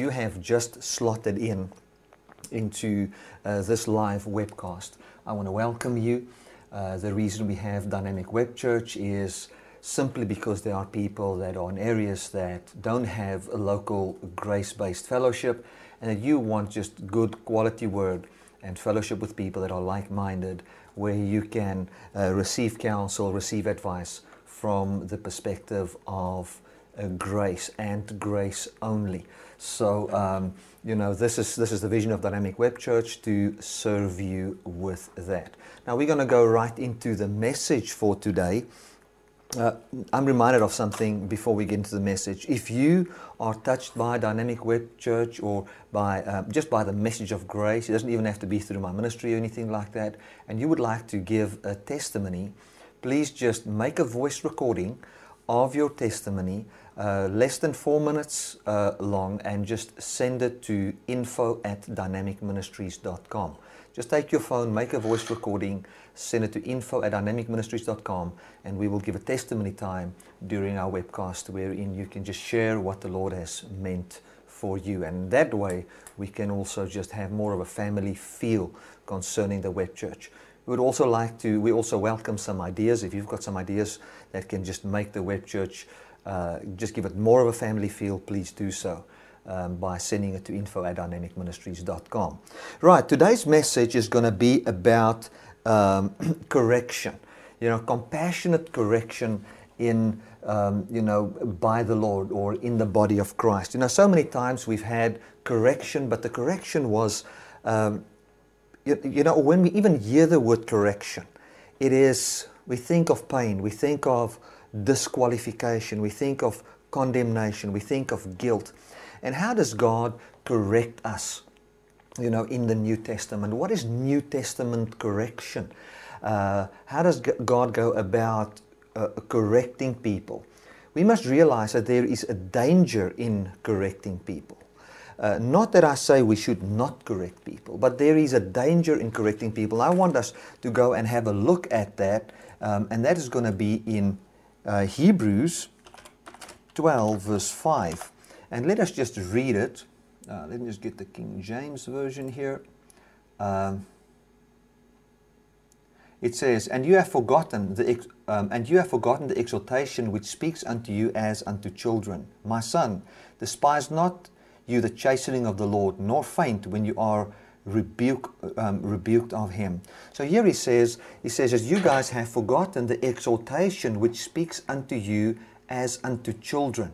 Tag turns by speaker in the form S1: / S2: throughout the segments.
S1: you have just slotted in into uh, this live webcast. I want to welcome you. Uh, the reason we have Dynamic Web Church is simply because there are people that are in areas that don't have a local grace based fellowship and that you want just good quality word and fellowship with people that are like minded, where you can uh, receive counsel, receive advice from the perspective of grace and grace only. So, um, you know, this is, this is the vision of Dynamic Web Church to serve you with that. Now, we're going to go right into the message for today. Uh, I'm reminded of something before we get into the message. If you are touched by Dynamic Web Church or by uh, just by the message of grace, it doesn't even have to be through my ministry or anything like that, and you would like to give a testimony, please just make a voice recording of your testimony, uh, less than four minutes uh, long, and just send it to info at dynamicministries.com. Just take your phone, make a voice recording, send it to info at dynamicministries.com, and we will give a testimony time during our webcast wherein you can just share what the Lord has meant for you. And that way, we can also just have more of a family feel concerning the web church. We would also like to, we also welcome some ideas. If you've got some ideas that can just make the web church, uh, just give it more of a family feel, please do so. Um, by sending it to info at dynamicministries.com. Right, today's message is going to be about um, correction, you know, compassionate correction in, um, you know, by the Lord or in the body of Christ. You know, so many times we've had correction, but the correction was, um, you, you know, when we even hear the word correction, it is, we think of pain, we think of disqualification, we think of condemnation, we think of guilt. And how does God correct us? You know, in the New Testament, what is New Testament correction? Uh, how does God go about uh, correcting people? We must realize that there is a danger in correcting people. Uh, not that I say we should not correct people, but there is a danger in correcting people. I want us to go and have a look at that, um, and that is going to be in uh, Hebrews 12, verse 5. And let us just read it. Uh, let me just get the King James Version here. Um, it says, "And you have forgotten the um, and you have forgotten the exhortation which speaks unto you as unto children. My son, despise not you the chastening of the Lord, nor faint when you are rebuke, um, rebuked of Him." So here he says, he says, "As you guys have forgotten the exhortation which speaks unto you as unto children."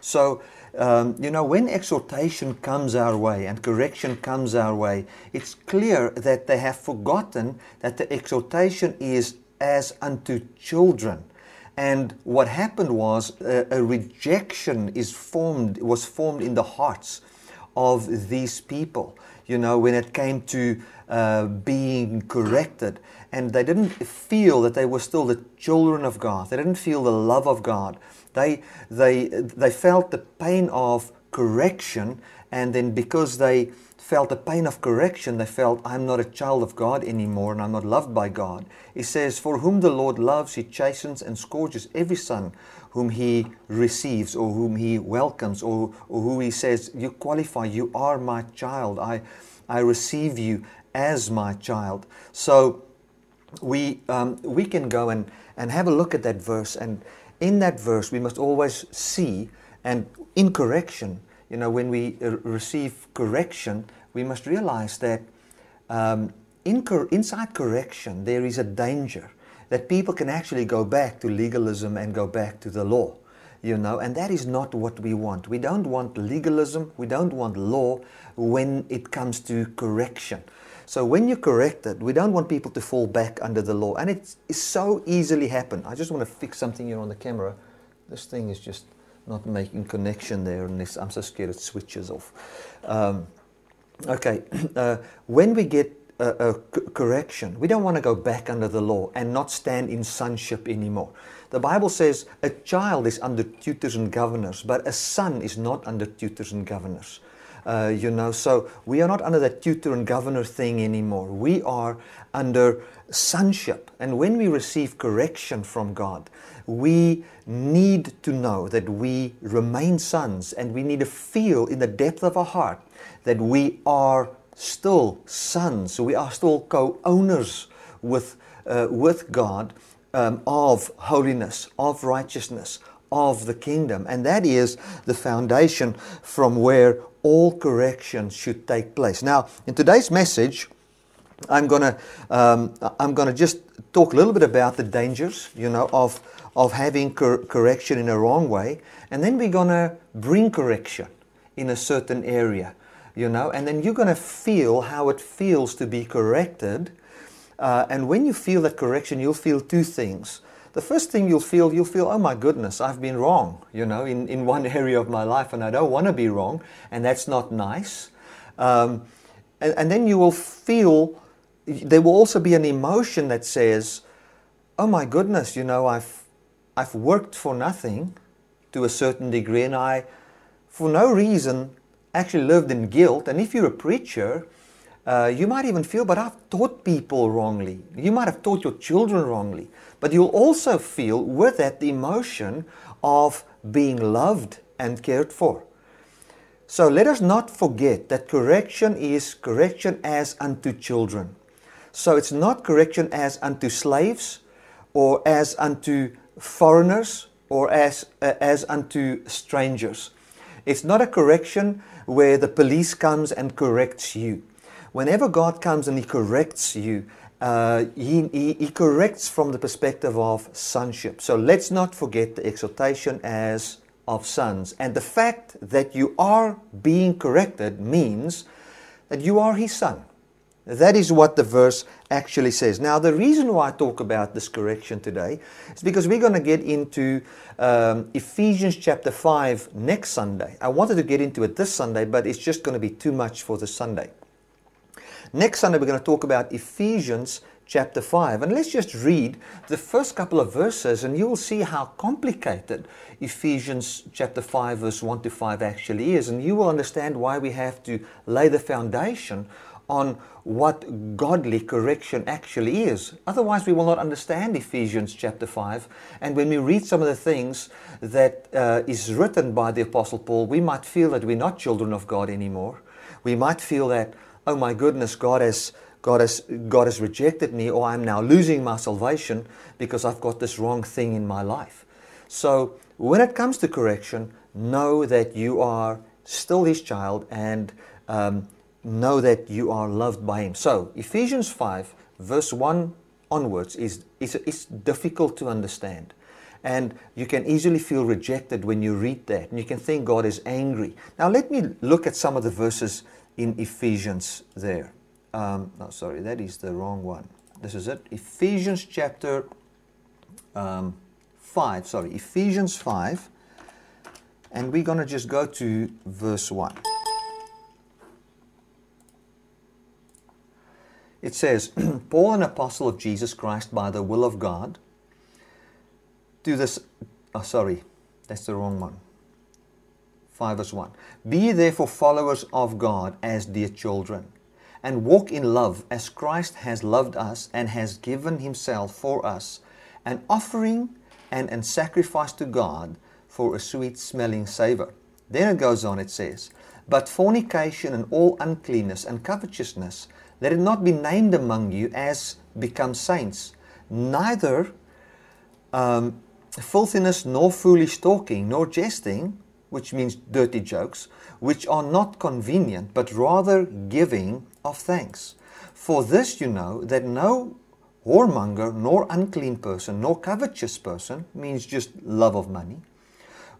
S1: So um, you know, when exhortation comes our way and correction comes our way, it's clear that they have forgotten that the exhortation is as unto children. And what happened was a, a rejection is formed, was formed in the hearts of these people, you know, when it came to uh, being corrected. And they didn't feel that they were still the children of God. They didn't feel the love of God. They, they, they felt the pain of correction, and then because they felt the pain of correction, they felt, I'm not a child of God anymore, and I'm not loved by God. He says, For whom the Lord loves, he chastens and scourges every son whom he receives, or whom he welcomes, or, or who he says, You qualify, you are my child. I, I receive you as my child. So we, um, we can go and, and have a look at that verse and in that verse, we must always see, and in correction, you know, when we uh, receive correction, we must realize that um, in cor- inside correction, there is a danger that people can actually go back to legalism and go back to the law, you know, and that is not what we want. We don't want legalism, we don't want law when it comes to correction. So when you correct corrected, we don't want people to fall back under the law. And it's so easily happen. I just want to fix something here on the camera. This thing is just not making connection there, and I'm so scared it switches off. Um, okay, uh, when we get a, correction, we don't want to go back under the law and not stand in sonship anymore. The Bible says a child is under tutors and governors, but a son is not under tutors and governors. Uh, you know, so we are not under that tutor and governor thing anymore. We are under sonship. And when we receive correction from God, we need to know that we remain sons and we need to feel in the depth of our heart that we are still sons. We are still co owners with, uh, with God um, of holiness, of righteousness, of the kingdom. And that is the foundation from where all correction should take place. Now, in today's message, I'm gonna um, I'm gonna just talk a little bit about the dangers, you know, of of having cor- correction in a wrong way, and then we're gonna bring correction in a certain area, you know, and then you're gonna feel how it feels to be corrected, uh, and when you feel that correction, you'll feel two things. The first thing you'll feel, you'll feel, oh my goodness, I've been wrong, you know, in, in one area of my life, and I don't want to be wrong, and that's not nice. Um, and, and then you will feel there will also be an emotion that says, "Oh my goodness, you know, I've I've worked for nothing to a certain degree, and I, for no reason, actually lived in guilt." And if you're a preacher, uh, you might even feel, "But I've taught people wrongly. You might have taught your children wrongly." But you'll also feel with that the emotion of being loved and cared for. So let us not forget that correction is correction as unto children. So it's not correction as unto slaves or as unto foreigners or as, uh, as unto strangers. It's not a correction where the police comes and corrects you. Whenever God comes and He corrects you, uh, he, he, he corrects from the perspective of sonship. So let's not forget the exhortation as of sons. And the fact that you are being corrected means that you are His son. That is what the verse actually says. Now, the reason why I talk about this correction today is because we're going to get into um, Ephesians chapter 5 next Sunday. I wanted to get into it this Sunday, but it's just going to be too much for the Sunday. Next Sunday, we're going to talk about Ephesians chapter 5. And let's just read the first couple of verses, and you will see how complicated Ephesians chapter 5, verse 1 to 5 actually is. And you will understand why we have to lay the foundation on what godly correction actually is. Otherwise, we will not understand Ephesians chapter 5. And when we read some of the things that uh, is written by the Apostle Paul, we might feel that we're not children of God anymore. We might feel that, oh my goodness, God has, God has, God has rejected me, or I'm now losing my salvation because I've got this wrong thing in my life. So, when it comes to correction, know that you are still His child and um, know that you are loved by Him. So, Ephesians 5, verse 1 onwards, is, is, is difficult to understand. And you can easily feel rejected when you read that. And you can think God is angry. Now, let me look at some of the verses in Ephesians there. Um, no, sorry, that is the wrong one. This is it. Ephesians chapter um, 5. Sorry, Ephesians 5. And we're going to just go to verse 1. It says, Paul, an apostle of Jesus Christ by the will of God, do this. Oh, sorry, that's the wrong one. 5 verse 1. Be therefore followers of God as dear children, and walk in love as Christ has loved us and has given himself for us, an offering and a sacrifice to God for a sweet smelling savor. Then it goes on, it says, But fornication and all uncleanness and covetousness, let it not be named among you as become saints, neither um, filthiness, nor foolish talking, nor jesting, which means dirty jokes, which are not convenient, but rather giving of thanks. For this you know that no whoremonger, nor unclean person, nor covetous person, means just love of money,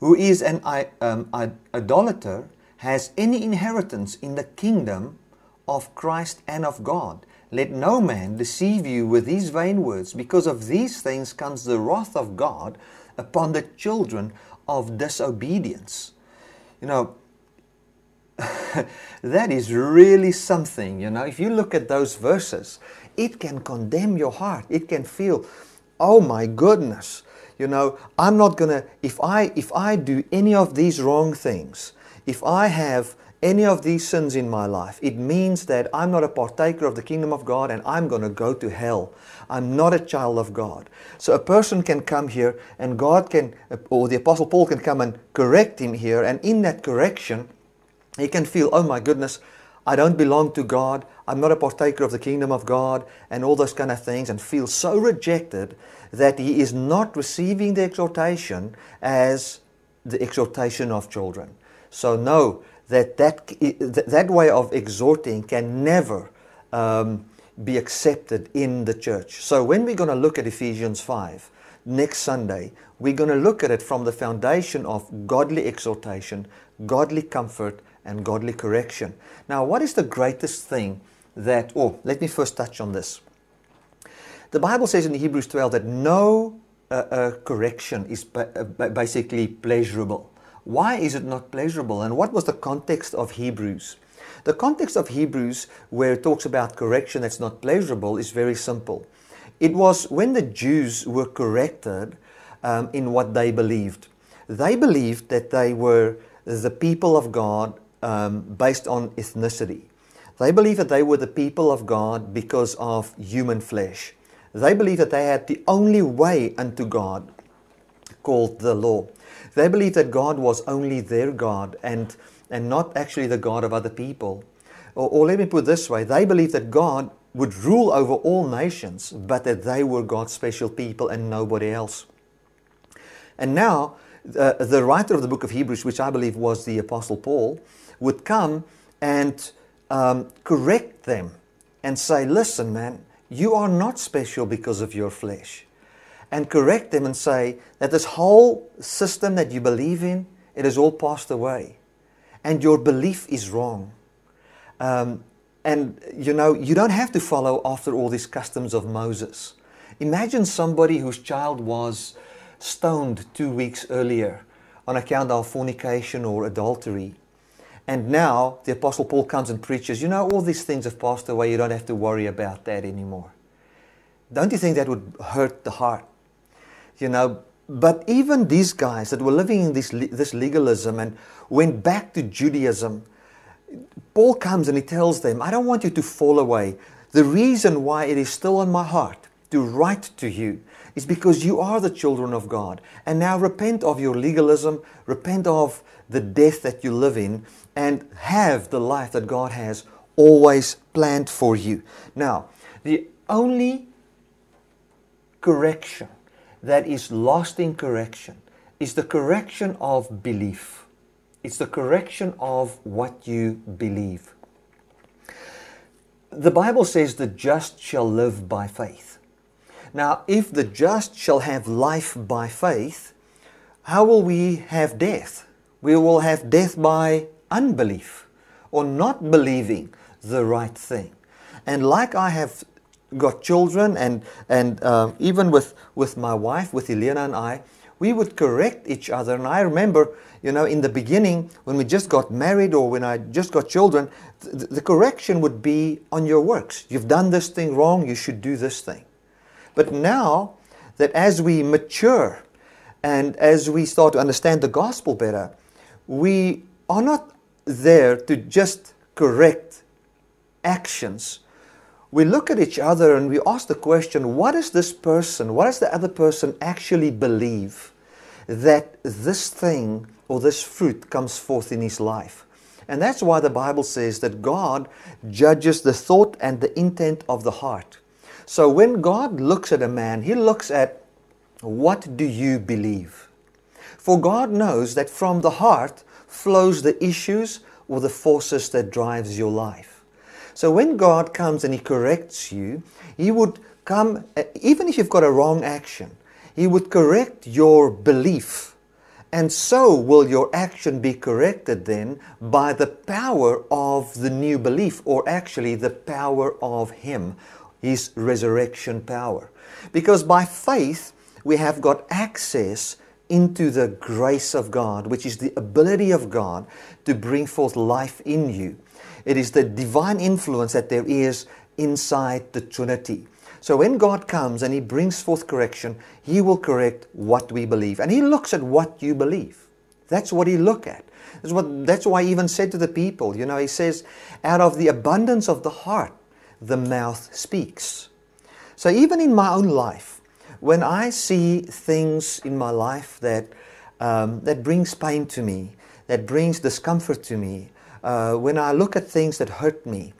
S1: who is an um, idolater, has any inheritance in the kingdom of Christ and of God. Let no man deceive you with these vain words, because of these things comes the wrath of God upon the children of disobedience. You know, that is really something. You know, if you look at those verses, it can condemn your heart. It can feel, oh my goodness, you know, I'm not gonna if I if I do any of these wrong things, if I have any of these sins in my life, it means that I'm not a partaker of the kingdom of God and I'm going to go to hell. I'm not a child of God. So a person can come here and God can, uh, or the Apostle Paul can come and correct him here. And in that correction, he can feel, oh my goodness, I don't belong to God. I'm not a partaker of the kingdom of God and all those kind of things and feel so rejected that he is not receiving the exhortation as the exhortation of children. So know that that, that way of exhorting can never um, be accepted in the church. So when we're going to look at Ephesians 5 next Sunday, we're going to look at it from the foundation of godly exhortation, godly comfort, and godly correction. Now, what is the greatest thing that, oh, let me first touch on this. The Bible says in Hebrews 12 that no uh, uh, correction is uh, basically pleasurable. Why is it not pleasurable? And what was the context of Hebrews? The context of Hebrews, where it talks about correction that's not pleasurable, is very simple. It was when the Jews were corrected um, in what they believed. They believed that they were the people of God um, based on ethnicity. They believed that they were the people of God because of human flesh. They believed that they had the only way unto God called the law. They believed that God was only their God and, and not actually the God of other people. Or, or let me put this way they believed that God would rule over all nations, but that they were God's special people and nobody else. And now, uh, the writer of the book of Hebrews, which I believe was the Apostle Paul, would come and um, correct them and say, Listen, man, you are not special because of your flesh and correct them and say that this whole system that you believe in, it has all passed away. And your belief is wrong. Um, and you know, you don't have to follow after all these customs of Moses. Imagine somebody whose child was stoned two weeks earlier on account of fornication or adultery. And now the Apostle Paul comes and preaches, you know, all these things have passed away, you don't have to worry about that anymore. Don't you think that would hurt the heart? You know. But even these guys that were living in this, this legalism and went back to Judaism, Paul comes and he tells them, I don't want you to fall away. The reason why it is still on my heart to write to you is because you are the children of God. And now repent of your legalism, repent of the death that you live in, and have the life that God has always planned for you. Now, the only correction that is lasting correction is the correction of belief. It's the correction of what you believe. The Bible says the just shall live by faith. Now, if the just shall have life by faith, how will we have death? We will have death by unbelief or not believing the right thing. And like I have got children, and, and uh, even with, with my wife, with Elena and I, we would correct each other. And I remember, you know, in the beginning, when we just got married or when I just got children, th- the correction would be on your works. You've done this thing wrong, you should do this thing. But now that as we mature and as we start to understand the gospel better, we are not there to just correct actions, we look at each other and we ask the question what does this person, what does the other person actually believe that this thing or this fruit comes forth in his life? And that's why the Bible says that God judges the thought and the intent of the heart. So when God looks at a man, he looks at what do you believe? For God knows that from the heart flows the issues or the forces that drives your life. So when God comes and He corrects you, He would come, eh, even if you've got a wrong action, He would correct your belief. And so will your action be corrected then by the power of the new belief, or actually the power of Him, His resurrection power. Because by faith, we have got access into the grace of God, which is the ability of God to bring forth life in you. It is the divine influence that there is inside the Trinity. So when God comes and He brings forth correction, He will correct what we believe. And He looks at what you believe. That's what He look at. That's, what, that's why he even said to the people, you know, he says, out of the abundance of the heart, the mouth speaks. So even in my own life, when I see things in my life that, um, that brings pain to me, that brings discomfort to me, uh, when I look at things that hurt me,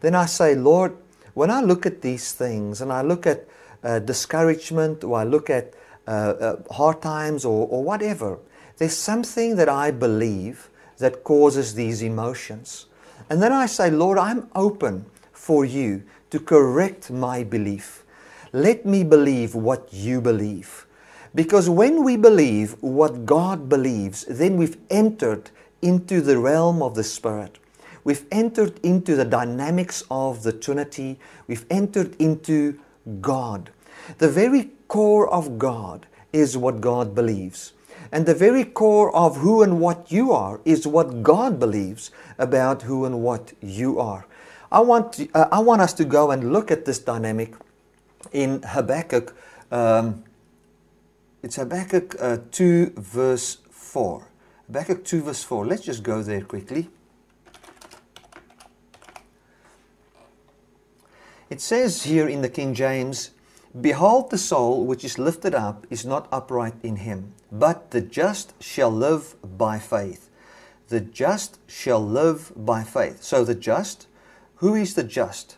S1: then I say, Lord, when I look at these things and I look at uh, discouragement or I look at uh, uh, hard times or, or whatever, there's something that I believe that causes these emotions. And then I say, Lord, I'm open for you to correct my belief. Let me believe what you believe. Because when we believe what God believes, then we've entered into the realm of the Spirit. We've entered into the dynamics of the Trinity. We've entered into God. The very core of God is what God believes. And the very core of who and what you are is what God believes about who and what you are. I want, to, uh, I want us to go and look at this dynamic in Habakkuk. Um, it's Habakkuk uh, 2, verse 4. Habakkuk 2, verse 4. Let's just go there quickly. It says here in the King James, Behold, the soul which is lifted up is not upright in him, but the just shall live by faith. The just shall live by faith. So, the just, who is the just?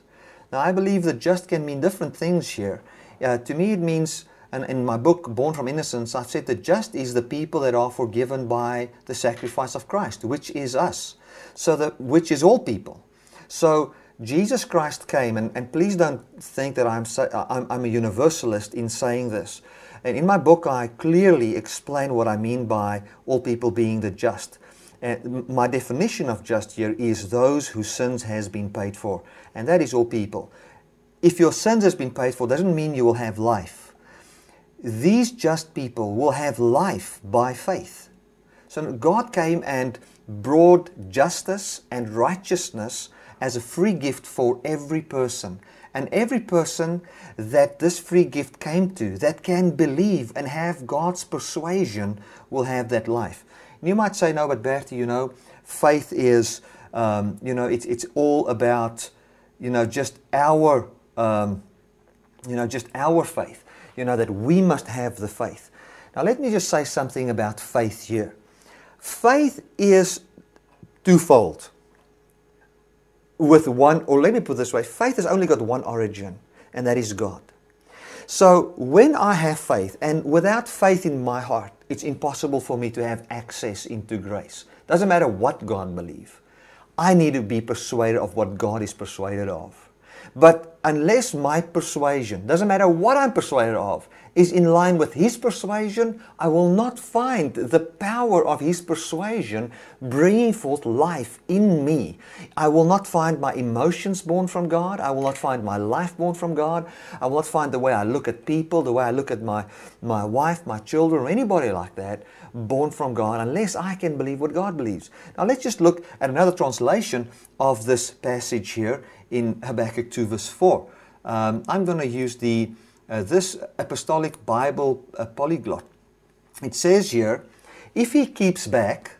S1: Now, I believe the just can mean different things here. Uh, to me, it means, and in my book, Born from Innocence, I've said the just is the people that are forgiven by the sacrifice of Christ, which is us. So, the, which is all people. So, Jesus Christ came, and, and please don't think that I'm, I'm, I'm a universalist in saying this. And in my book, I clearly explain what I mean by all people being the just. And my definition of just here is those whose sins has been paid for, and that is all people. If your sins has been paid for, doesn't mean you will have life. These just people will have life by faith. So God came and brought justice and righteousness as a free gift for every person. And every person that this free gift came to, that can believe and have God's persuasion, will have that life. And you might say, no, but Bertie, you know, faith is, um, you know, it's, it's all about, you know, just our, um, you know, just our faith. You know, that we must have the faith. Now, let me just say something about faith here. Faith is twofold with one, or let me put this way faith has only got one origin, and that is God. So when I have faith, and without faith in my heart, it's impossible for me to have access into grace. Doesn't matter what God believes. I need to be persuaded of what God is persuaded of. But unless my persuasion, doesn't matter what I'm persuaded of, is in line with his persuasion, I will not find the power of his persuasion bringing forth life in me. I will not find my emotions born from God. I will not find my life born from God. I will not find the way I look at people, the way I look at my, my wife, my children, or anybody like that born from God unless I can believe what God believes. Now let's just look at another translation of this passage here in Habakkuk 2, verse 4. Um, I'm going to use the uh, this apostolic Bible uh, polyglot. It says here, if he keeps back,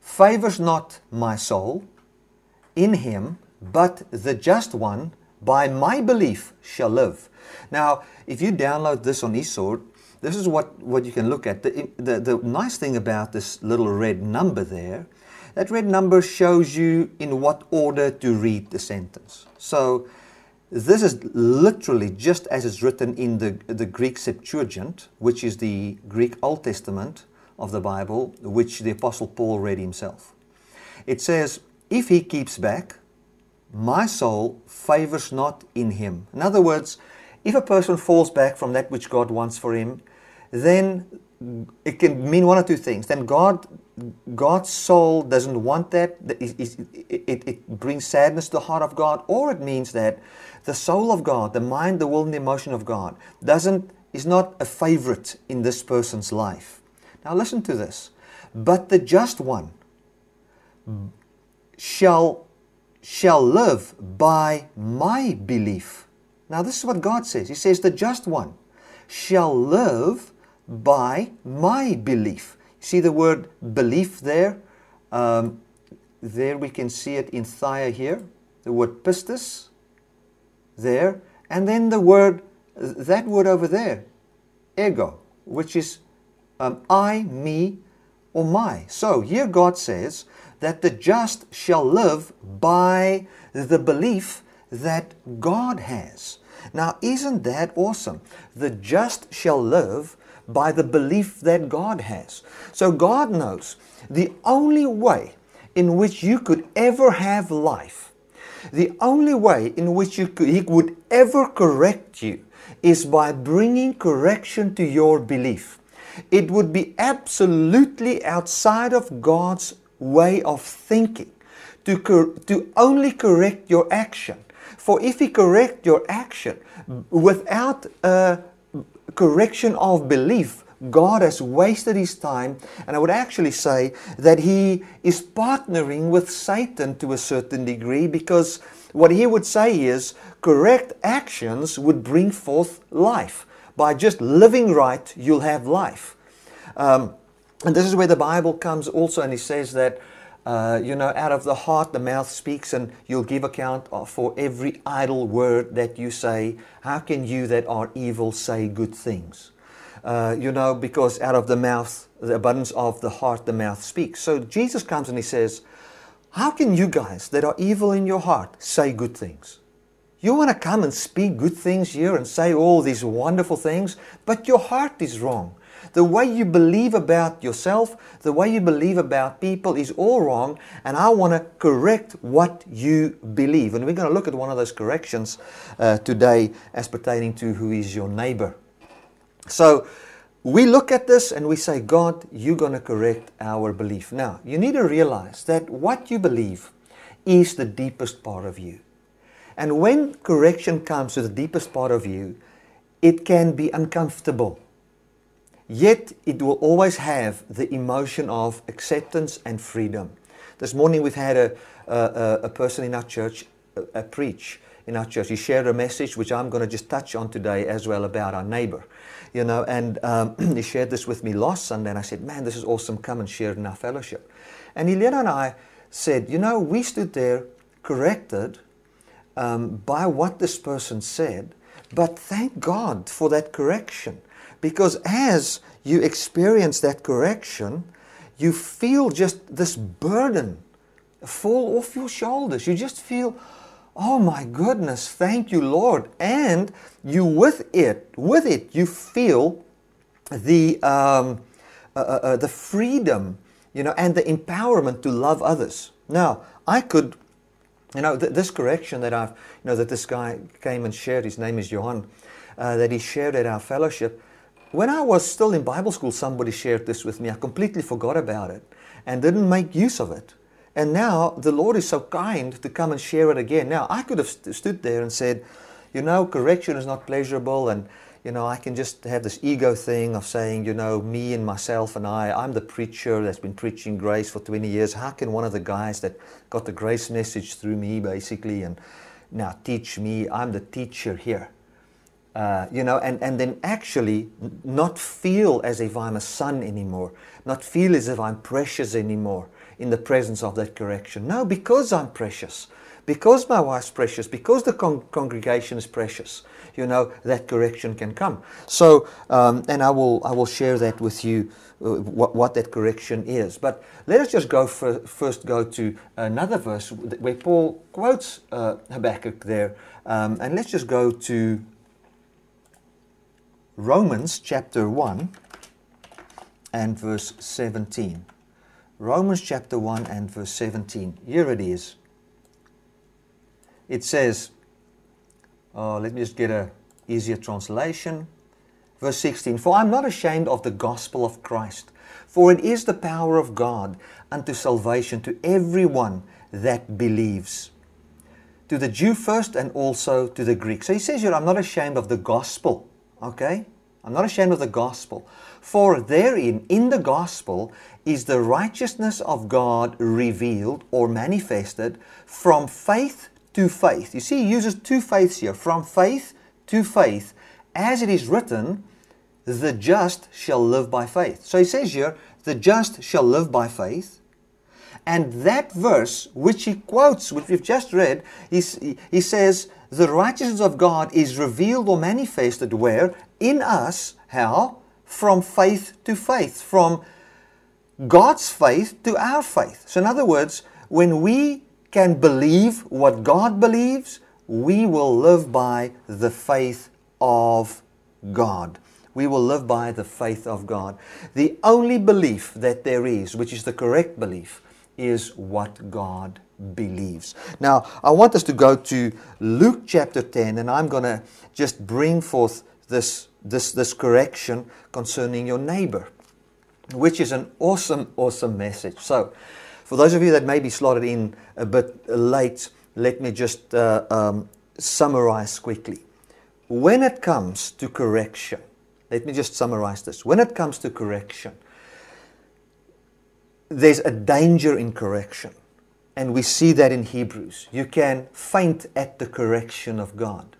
S1: favors not my soul in him, but the just one by my belief shall live. Now, if you download this on eSword, this is what, what you can look at. The, the, the nice thing about this little red number there, that red number shows you in what order to read the sentence. So this is literally just as it's written in the, the Greek Septuagint, which is the Greek Old Testament of the Bible, which the Apostle Paul read himself. It says, If he keeps back, my soul favors not in him. In other words, if a person falls back from that which God wants for him, then it can mean one or two things. Then God, God's soul doesn't want that. It, it, it, brings sadness to the heart of God, or it means that the soul of God, the mind, the will, and the emotion of God, doesn't is not a favorite in this person's life. Now listen to this. But the just one shall shall live by my belief. Now this is what God says. He says the just one shall live by my belief. See the word belief there? Um, there we can see it in thia here, the word pistis there, and then the word, that word over there, ego, which is um, I, me, or my. So here God says that the just shall live by the belief that God has. Now, isn't that awesome? The just shall live by the belief that God has. So God knows the only way in which you could ever have life, the only way in which could, He would ever correct you is by bringing correction to your belief. It would be absolutely outside of God's way of thinking to, cor- to only correct your action. For if He correct your action without a correction of belief, God has wasted his time, and I would actually say that he is partnering with Satan to a certain degree because what he would say is correct actions would bring forth life. By just living right, you'll have life. Um, and this is where the Bible comes also, and he says that. Uh, you know, out of the heart the mouth speaks, and you'll give account for every idle word that you say. How can you that are evil say good things? Uh, you know, because out of the mouth, the abundance of the heart, the mouth speaks. So Jesus comes and he says, How can you guys that are evil in your heart say good things? You want to come and speak good things here and say all these wonderful things, but your heart is wrong. The way you believe about yourself, the way you believe about people is all wrong, and I want to correct what you believe. And we're going to look at one of those corrections uh, today as pertaining to who is your neighbor. So we look at this and we say, God, you're going to correct our belief. Now, you need to realize that what you believe is the deepest part of you. And when correction comes to the deepest part of you, it can be uncomfortable. Yet it will always have the emotion of acceptance and freedom. This morning we've had a, a, a person in our church a, a preach in our church. He shared a message which I'm going to just touch on today as well about our neighbor you know, and um, he shared this with me last Sunday, and I said, man, this is awesome, come and share it in our fellowship. And Helena and I said, you know, we stood there corrected um, by what this person said, but thank God for that correction. Because as you experience that correction, you feel just this burden fall off your shoulders. You just feel, oh my goodness, thank you, Lord. And you with it, with it, you feel the um, uh, uh, uh, the freedom, you know, and the empowerment to love others. Now, I could, you know, th- this correction that I've, you know, that this guy came and shared. His name is Johan. Uh, that he shared at our fellowship. When I was still in Bible school, somebody shared this with me. I completely forgot about it and didn't make use of it. And now the Lord is so kind to come and share it again. Now, I could have st- stood there and said, you know, correction is not pleasurable, and, you know, I can just have this ego thing of saying, you know, me and myself and I, I'm the preacher that's been preaching grace for 20 years. How can one of the guys that got the grace message through me, basically, and now teach me? I'm the teacher here. Uh, you know, and, and then actually not feel as if I'm a son anymore, not feel as if I'm precious anymore in the presence of that correction. No, because I'm precious because my wife's precious, because the con- congregation is precious, you know, that correction can come. So, um, and I will, I will share that with you, uh, what, what that correction is. But let us just go for, first go to another verse where Paul quotes uh, Habakkuk there. Um, and let's just go to Romans chapter 1 and verse 17. Romans chapter 1 and verse 17. Here it is it says, oh, let me just get a easier translation. Verse 16, For I'm not ashamed of the gospel of Christ, for it is the power of God unto salvation to everyone that believes. To the Jew first and also to the Greek. So he says here, I'm not ashamed of the gospel. Okay? I'm not ashamed of the gospel. For therein, in the gospel, is the righteousness of God revealed or manifested from faith to faith. You see, he uses two faiths here from faith to faith. As it is written, the just shall live by faith. So he says here, the just shall live by faith. And that verse, which he quotes, which we've just read, he, he says, The righteousness of God is revealed or manifested where? In us. How? From faith to faith. From God's faith to our faith. So, in other words, when we can believe what God believes, we will live by the faith of God. We will live by the faith of God. The only belief that there is, which is the correct belief, is what God believes. Now, I want us to go to Luke chapter 10, and I'm going to just bring forth this, this, this correction concerning your neighbor, which is an awesome, awesome message. So, for those of you that may be slotted in a bit late, let me just uh, um, summarize quickly. When it comes to correction, let me just summarize this. When it comes to correction, there's a danger in correction. And we see that in Hebrews. You can faint at the correction of God.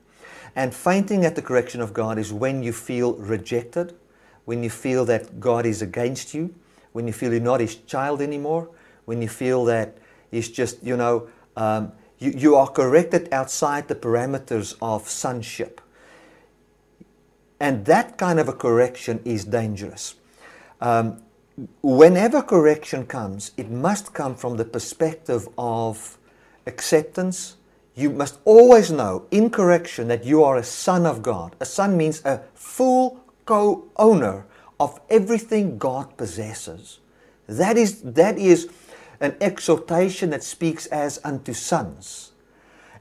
S1: And fainting at the correction of God is when you feel rejected, when you feel that God is against you, when you feel you're not His child anymore, when you feel that He's just, you know, um, you, you are corrected outside the parameters of sonship. And that kind of a correction is dangerous. Um, whenever correction comes, it must come from the perspective of acceptance. You must always know in correction that you are a son of God. A son means a full co owner of everything God possesses. That is, that is an exhortation that speaks as unto sons.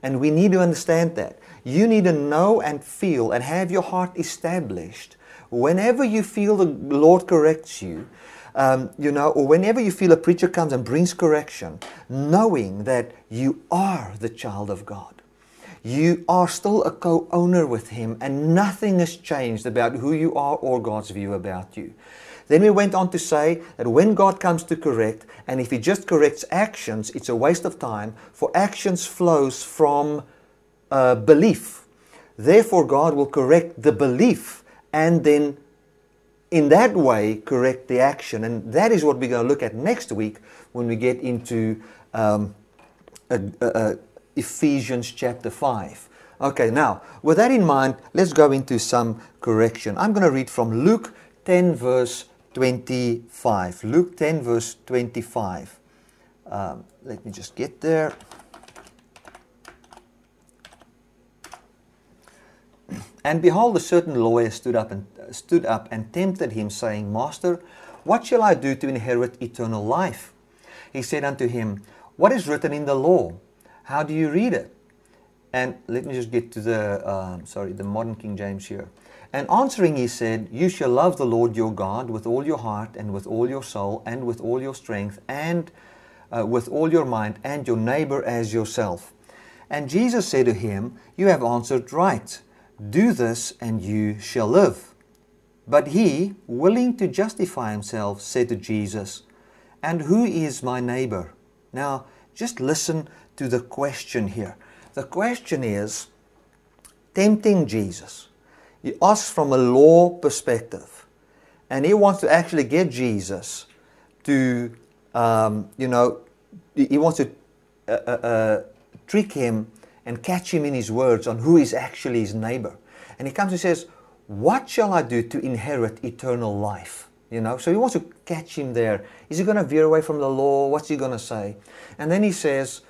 S1: And we need to understand that. You need to know and feel and have your heart established whenever you feel the Lord corrects you, um, you know, or whenever you feel a preacher comes and brings correction, knowing that you are the child of God. You are still a co owner with Him, and nothing has changed about who you are or God's view about you. Then we went on to say that when God comes to correct, and if He just corrects actions, it's a waste of time, for actions flows from uh, belief. Therefore, God will correct the belief and then in that way correct the action. And that is what we're going to look at next week when we get into um, Ephesians chapter 5. Okay, now, with that in mind, let's go into some correction. I'm going to read from Luke 10, verse 25. Luke 10, verse 25. Um, let me just get there. And behold, a certain lawyer stood up and stood up and tempted him, saying, Master, what shall I do to inherit eternal life? He said unto him, What is written in the law? How do you read it? And let me just get to the uh, sorry, the modern King James here. And answering, he said, You shall love the Lord your God with all your heart and with all your soul and with all your strength and uh, with all your mind and your neighbor as yourself. And Jesus said to him, You have answered right. Do this, and you shall live. But he, willing to justify himself, said to Jesus, And who is my neighbor? Now, just listen to the question here. The question is tempting Jesus. He asks from a law perspective, and he wants to actually get Jesus to, um, you know, he wants to uh, uh, uh trick him and catch him in his words on who is actually his neighbor. And he comes and says, What shall I do to inherit eternal life? You know, so he wants to catch him there. Is he going to veer away from the law? What's he going to say? And then he says,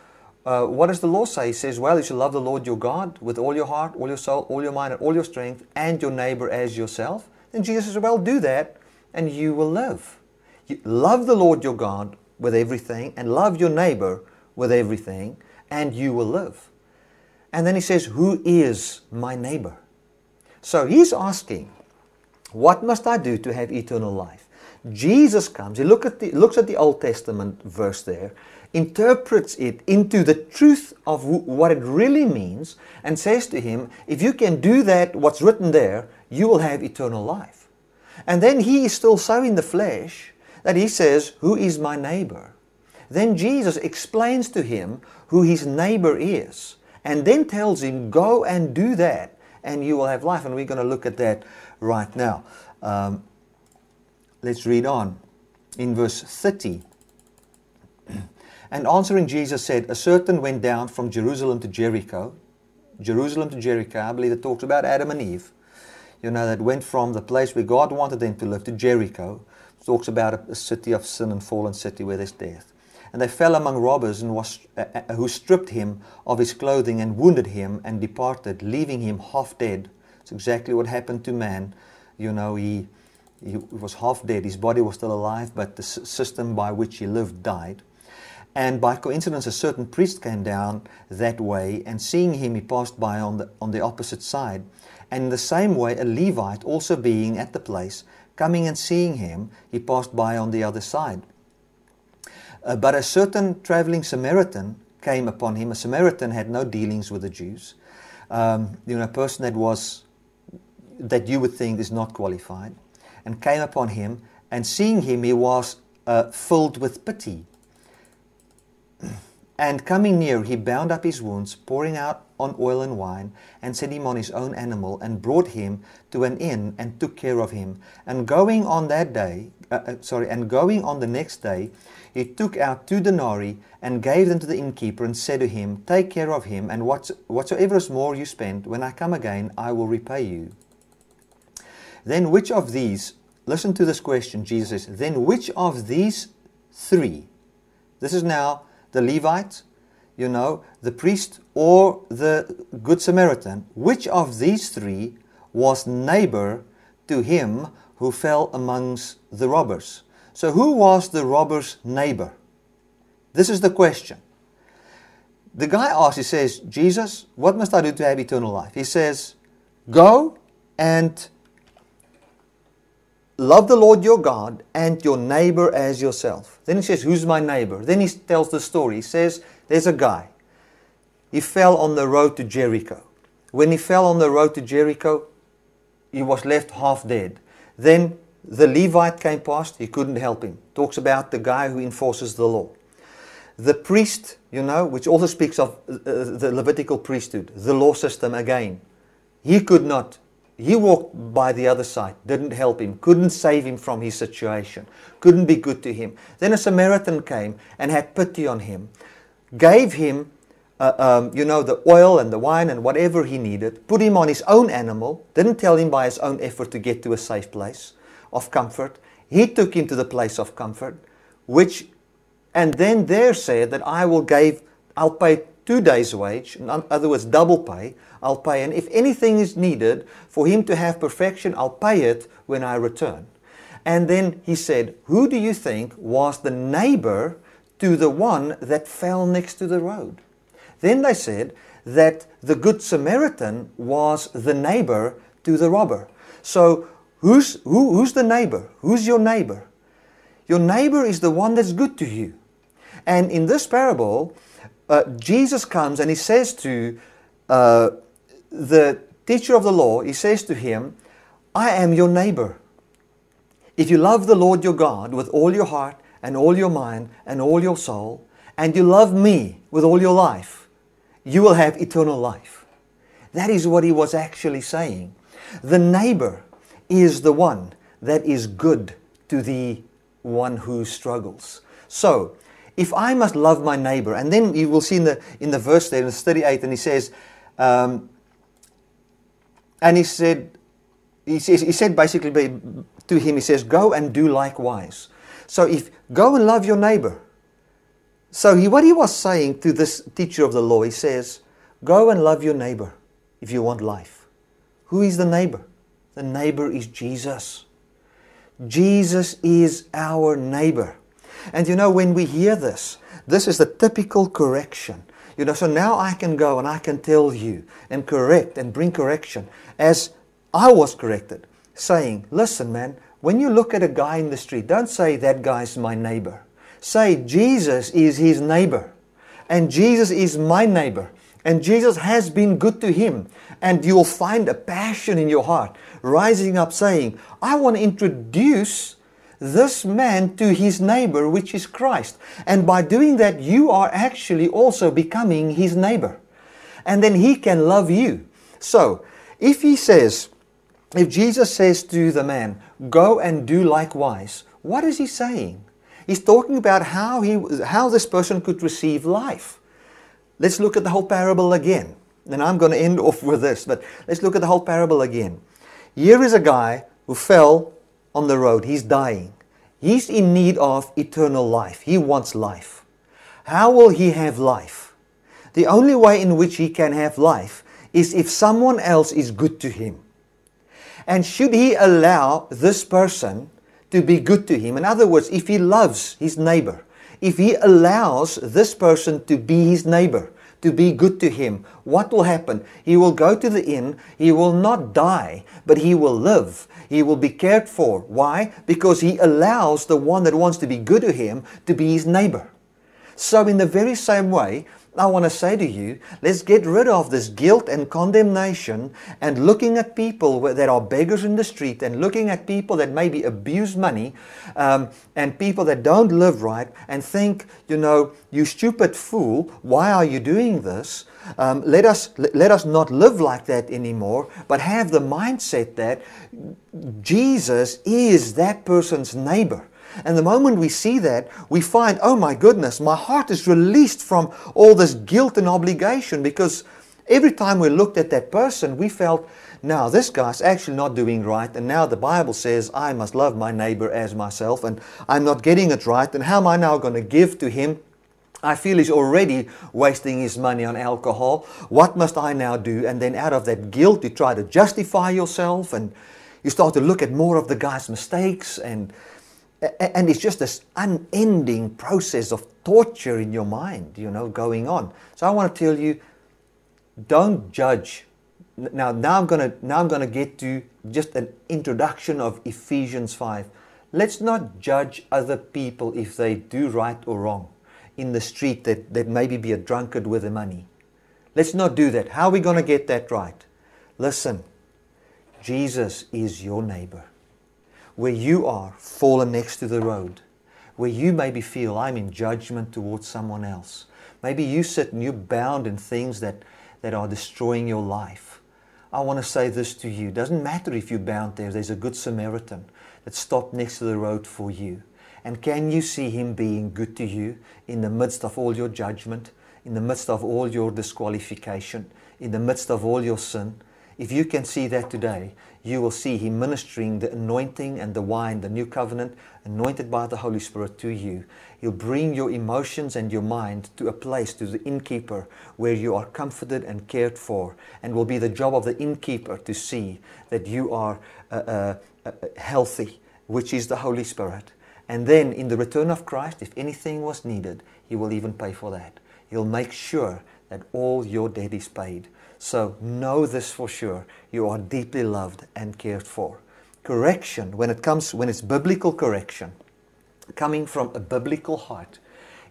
S1: uh, What does the law say? He says, Well, you should love the Lord your God with all your heart, all your soul, all your mind, and all your strength, and your neighbor as yourself. Then Jesus says, Well, do that, and you will live. You love the Lord your God with everything, and love your neighbor with everything, and you will live. And then he says, Who is my neighbor? So he's asking, What must I do to have eternal life? Jesus comes, he look at the, looks at the Old Testament verse there, interprets it into the truth of what it really means, and says to him, If you can do that, what's written there, you will have eternal life. And then he is still so in the flesh that he says, Who is my neighbor? Then Jesus explains to him who his neighbor is and then tells him, Go and do that, and you will have life. And we're going to look at that right now. Um, let's read on. In verse 30, And answering Jesus said, A certain went down from Jerusalem to Jericho. Jerusalem to Jericho, I believe it talks about Adam and Eve. You know, that went from the place where God wanted them to live to Jericho. It talks about a, a city of sin and fallen city where there's death. And they fell among robbers and was, uh, uh, who stripped him of his clothing and wounded him and departed, leaving him half dead. It's exactly what happened to man. You know, he, he was half dead. His body was still alive, but the system by which he lived died. And by coincidence, a certain priest came down that way, and seeing him, he passed by on the, on the opposite side. And in the same way, a Levite, also being at the place, coming and seeing him, he passed by on the other side. Uh, but a certain traveling Samaritan came upon him. A Samaritan had no dealings with the Jews. Um, you know, a person that was that you would think is not qualified, and came upon him, and seeing him, he was uh, filled with pity and coming near, he bound up his wounds, pouring out on oil and wine, and set him on his own animal, and brought him to an inn, and took care of him. And going on that day, uh, uh, sorry, and going on the next day, he took out two denarii and gave them to the innkeeper, and said to him, Take care of him, and whatsoever is more you spend, when I come again, I will repay you. Then which of these, listen to this question, Jesus says, then which of these three, this is now the Levite, you know, the priest, or the Good Samaritan, which of these three was neighbor to him who fell amongst the robbers? So, who was the robber's neighbor? This is the question. The guy asks, he says, Jesus, what must I do to have eternal life? He says, Go and love the Lord your God and your neighbor as yourself. Then he says, Who's my neighbor? Then he tells the story. He says, There's a guy. He fell on the road to Jericho. When he fell on the road to Jericho, he was left half dead. Then the Levite came past, he couldn't help him. Talks about the guy who enforces the law. The priest, you know, which also speaks of uh, the Levitical priesthood, the law system again. He could not he walked by the other side, didn't help him, couldn't save him from his situation, couldn't be good to him. Then a Samaritan came and had pity on him, gave him, uh, um, you know, the oil and the wine and whatever he needed, put him on his own animal, didn't tell him by his own effort to get to a safe place of comfort. He took him to the place of comfort, which, and then there said that I will give, I'll pay two days' wage, in other words, double pay, I'll pay. And if anything is needed for him to have perfection, I'll pay it when I return. And then he said, Who do you think was the neighbor to the one that fell next to the road? Then they said that the Good Samaritan was the neighbor to the robber. So, who's, who, who's the neighbor? Who's your neighbor? Your neighbor is the one that's good to you. And in this parable, uh, Jesus comes and he says to uh, the teacher of the law, he says to him, I am your neighbor. If you love the Lord your God with all your heart and all your mind and all your soul, and you love me with all your life, you will have eternal life. That is what he was actually saying. The neighbor is the one that is good to the one who struggles. So, if I must love my neighbor, and then you will see in the in the verse there in verse 38, and he says, um, and he said, he, says, he said basically to him, he says, go and do likewise. So if go and love your neighbor. So he, what he was saying to this teacher of the law, he says, go and love your neighbor if you want life. Who is the neighbor? The neighbor is Jesus. Jesus is our neighbor. And you know, when we hear this, this is the typical correction you know, so now I can go and I can tell you and correct and bring correction as I was corrected, saying, listen, man, when you look at a guy in the street, don't say that guy's my neighbor. Say Jesus is his neighbor. And Jesus is my neighbor. And Jesus has been good to him. And you'll find a passion in your heart rising up saying, I want to introduce this man to his neighbor, which is Christ. And by doing that, you are actually also becoming his neighbor. And then he can love you. So, if he says, if Jesus says to the man, go and do likewise, what is he saying? He's talking about how, he, how this person could receive life. Let's look at the whole parable again. And I'm going to end off with this, but let's look at the whole parable again. Here is a guy who fell on the road. He's dying. He's in need of eternal life. He wants life. How will he have life? The only way in which he can have life is if someone else is good to him. And should he allow this person to be good to him? In other words, if he loves his neighbor, if he allows this person to be his neighbor, to be good to him, what will happen? He will go to the inn, he will not die, but he will live. He will be cared for. Why? Because he allows the one that wants to be good to him to be his neighbor. So, in the very same way, I want to say to you, let's get rid of this guilt and condemnation and looking at people that are beggars in the street and looking at people that maybe abuse money um, and people that don't live right and think, you know, you stupid fool, why are you doing this? Um, let, us, let us not live like that anymore, but have the mindset that Jesus is that person's neighbor. And the moment we see that, we find, oh my goodness, my heart is released from all this guilt and obligation because every time we looked at that person, we felt, now this guy's actually not doing right. And now the Bible says, I must love my neighbor as myself. And I'm not getting it right. And how am I now going to give to him? I feel he's already wasting his money on alcohol. What must I now do? And then out of that guilt, you try to justify yourself and you start to look at more of the guy's mistakes and and it's just this unending process of torture in your mind, you know, going on. So I want to tell you, don't judge. Now, now I'm gonna now I'm gonna get to just an introduction of Ephesians 5. Let's not judge other people if they do right or wrong in the street that, that maybe be a drunkard with the money. Let's not do that. How are we going to get that right? Listen, Jesus is your neighbor where you are fallen next to the road, where you maybe feel I'm in judgment towards someone else. Maybe you sit and you're bound in things that, that are destroying your life. I want to say this to you. It doesn't matter if you're bound there, there's a good Samaritan that stopped next to the road for you. And can you see him being good to you in the midst of all your judgment, in the midst of all your disqualification, in the midst of all your sin? If you can see that today, you will see Him ministering the anointing and the wine, the new covenant, anointed by the Holy Spirit to you. He'll bring your emotions and your mind to a place, to the innkeeper, where you are comforted and cared for, and will be the job of the innkeeper to see that you are uh, uh, uh, healthy, which is the Holy Spirit. And then, in the return of Christ, if anything was needed, He will even pay for that. He'll make sure that all your debt is paid. So know this for sure. You are deeply loved and cared for. Correction, when it comes, when it's biblical correction, coming from a biblical heart,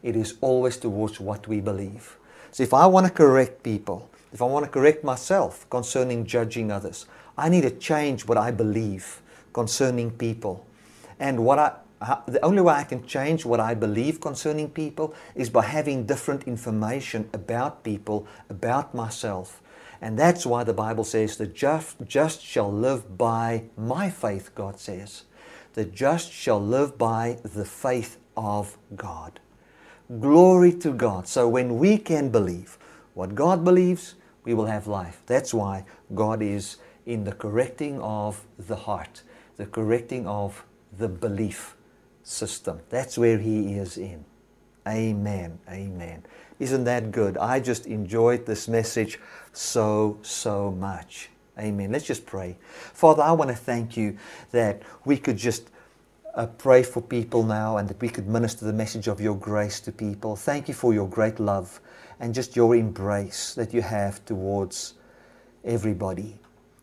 S1: it is always towards what we believe. So if I want to correct people, if I want to correct myself concerning judging others, I need to change what I believe concerning people. And what I, the only way I can change what I believe concerning people is by having different information about people, about myself. And that's why the Bible says, the just, just shall live by my faith, God says. The just shall live by the faith of God. Glory to God. So when we can believe what God believes, we will have life. That's why God is in the correcting of the heart, the correcting of the belief system. That's where He is in. Amen. Amen. Isn't that good? I just enjoyed this message so, so much. Amen. Let's just pray. Father, I want to thank you that we could just uh, pray for people now and that we could minister the message of your grace to people. Thank you for your great love and just your embrace that you have towards everybody.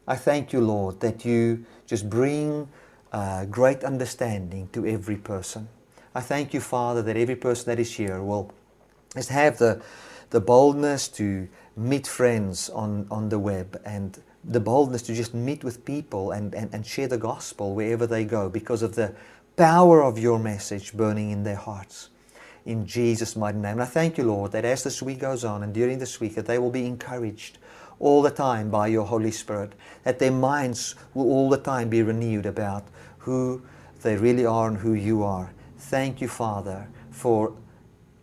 S1: I thank you, Lord, that you just bring uh, great understanding to every person. I thank you, Father, that every person that is here will just have the, the boldness to meet friends on, on the web and the boldness to just meet with people and, and, and share the gospel wherever they go because of the power of your message burning in their hearts. In Jesus' mighty name. And I thank you, Lord, that as this week goes on and during this week, that they will be encouraged all the time by your Holy Spirit, that their minds will all the time be renewed about who they really are and who you are. Thank you, Father, for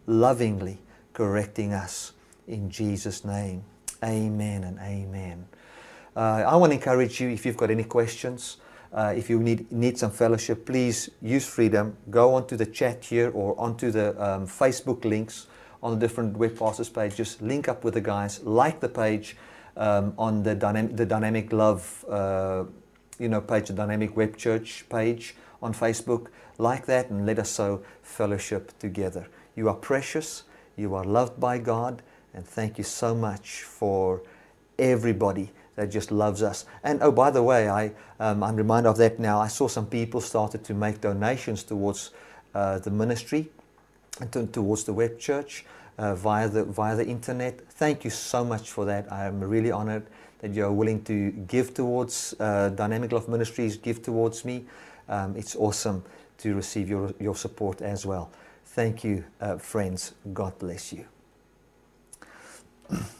S1: lovingly correcting us in Jesus' name. Amen and amen. Uh, I want to encourage you if you've got any questions, uh, if you need, need some fellowship, please use freedom. Go onto the chat here or onto the um, Facebook links on the different web pastors page. Just link up with the guys, like the page um, on the dynamic, the dynamic love, uh, you know, page, the dynamic web church page on Facebook. Like that, and let us so fellowship together. You are precious. You are loved by God, and thank you so much for everybody that just loves us. And oh, by the way, I, um, I'm reminded of that now. I saw some people started to make donations towards uh, the ministry and to, towards the web church uh, via, the, via the internet. Thank you so much for that. I am really honored that you're willing to give towards uh, Dynamic Love Ministries, give towards me. Um, it's awesome to receive your, your support as well. Thank you, uh, friends. God bless you.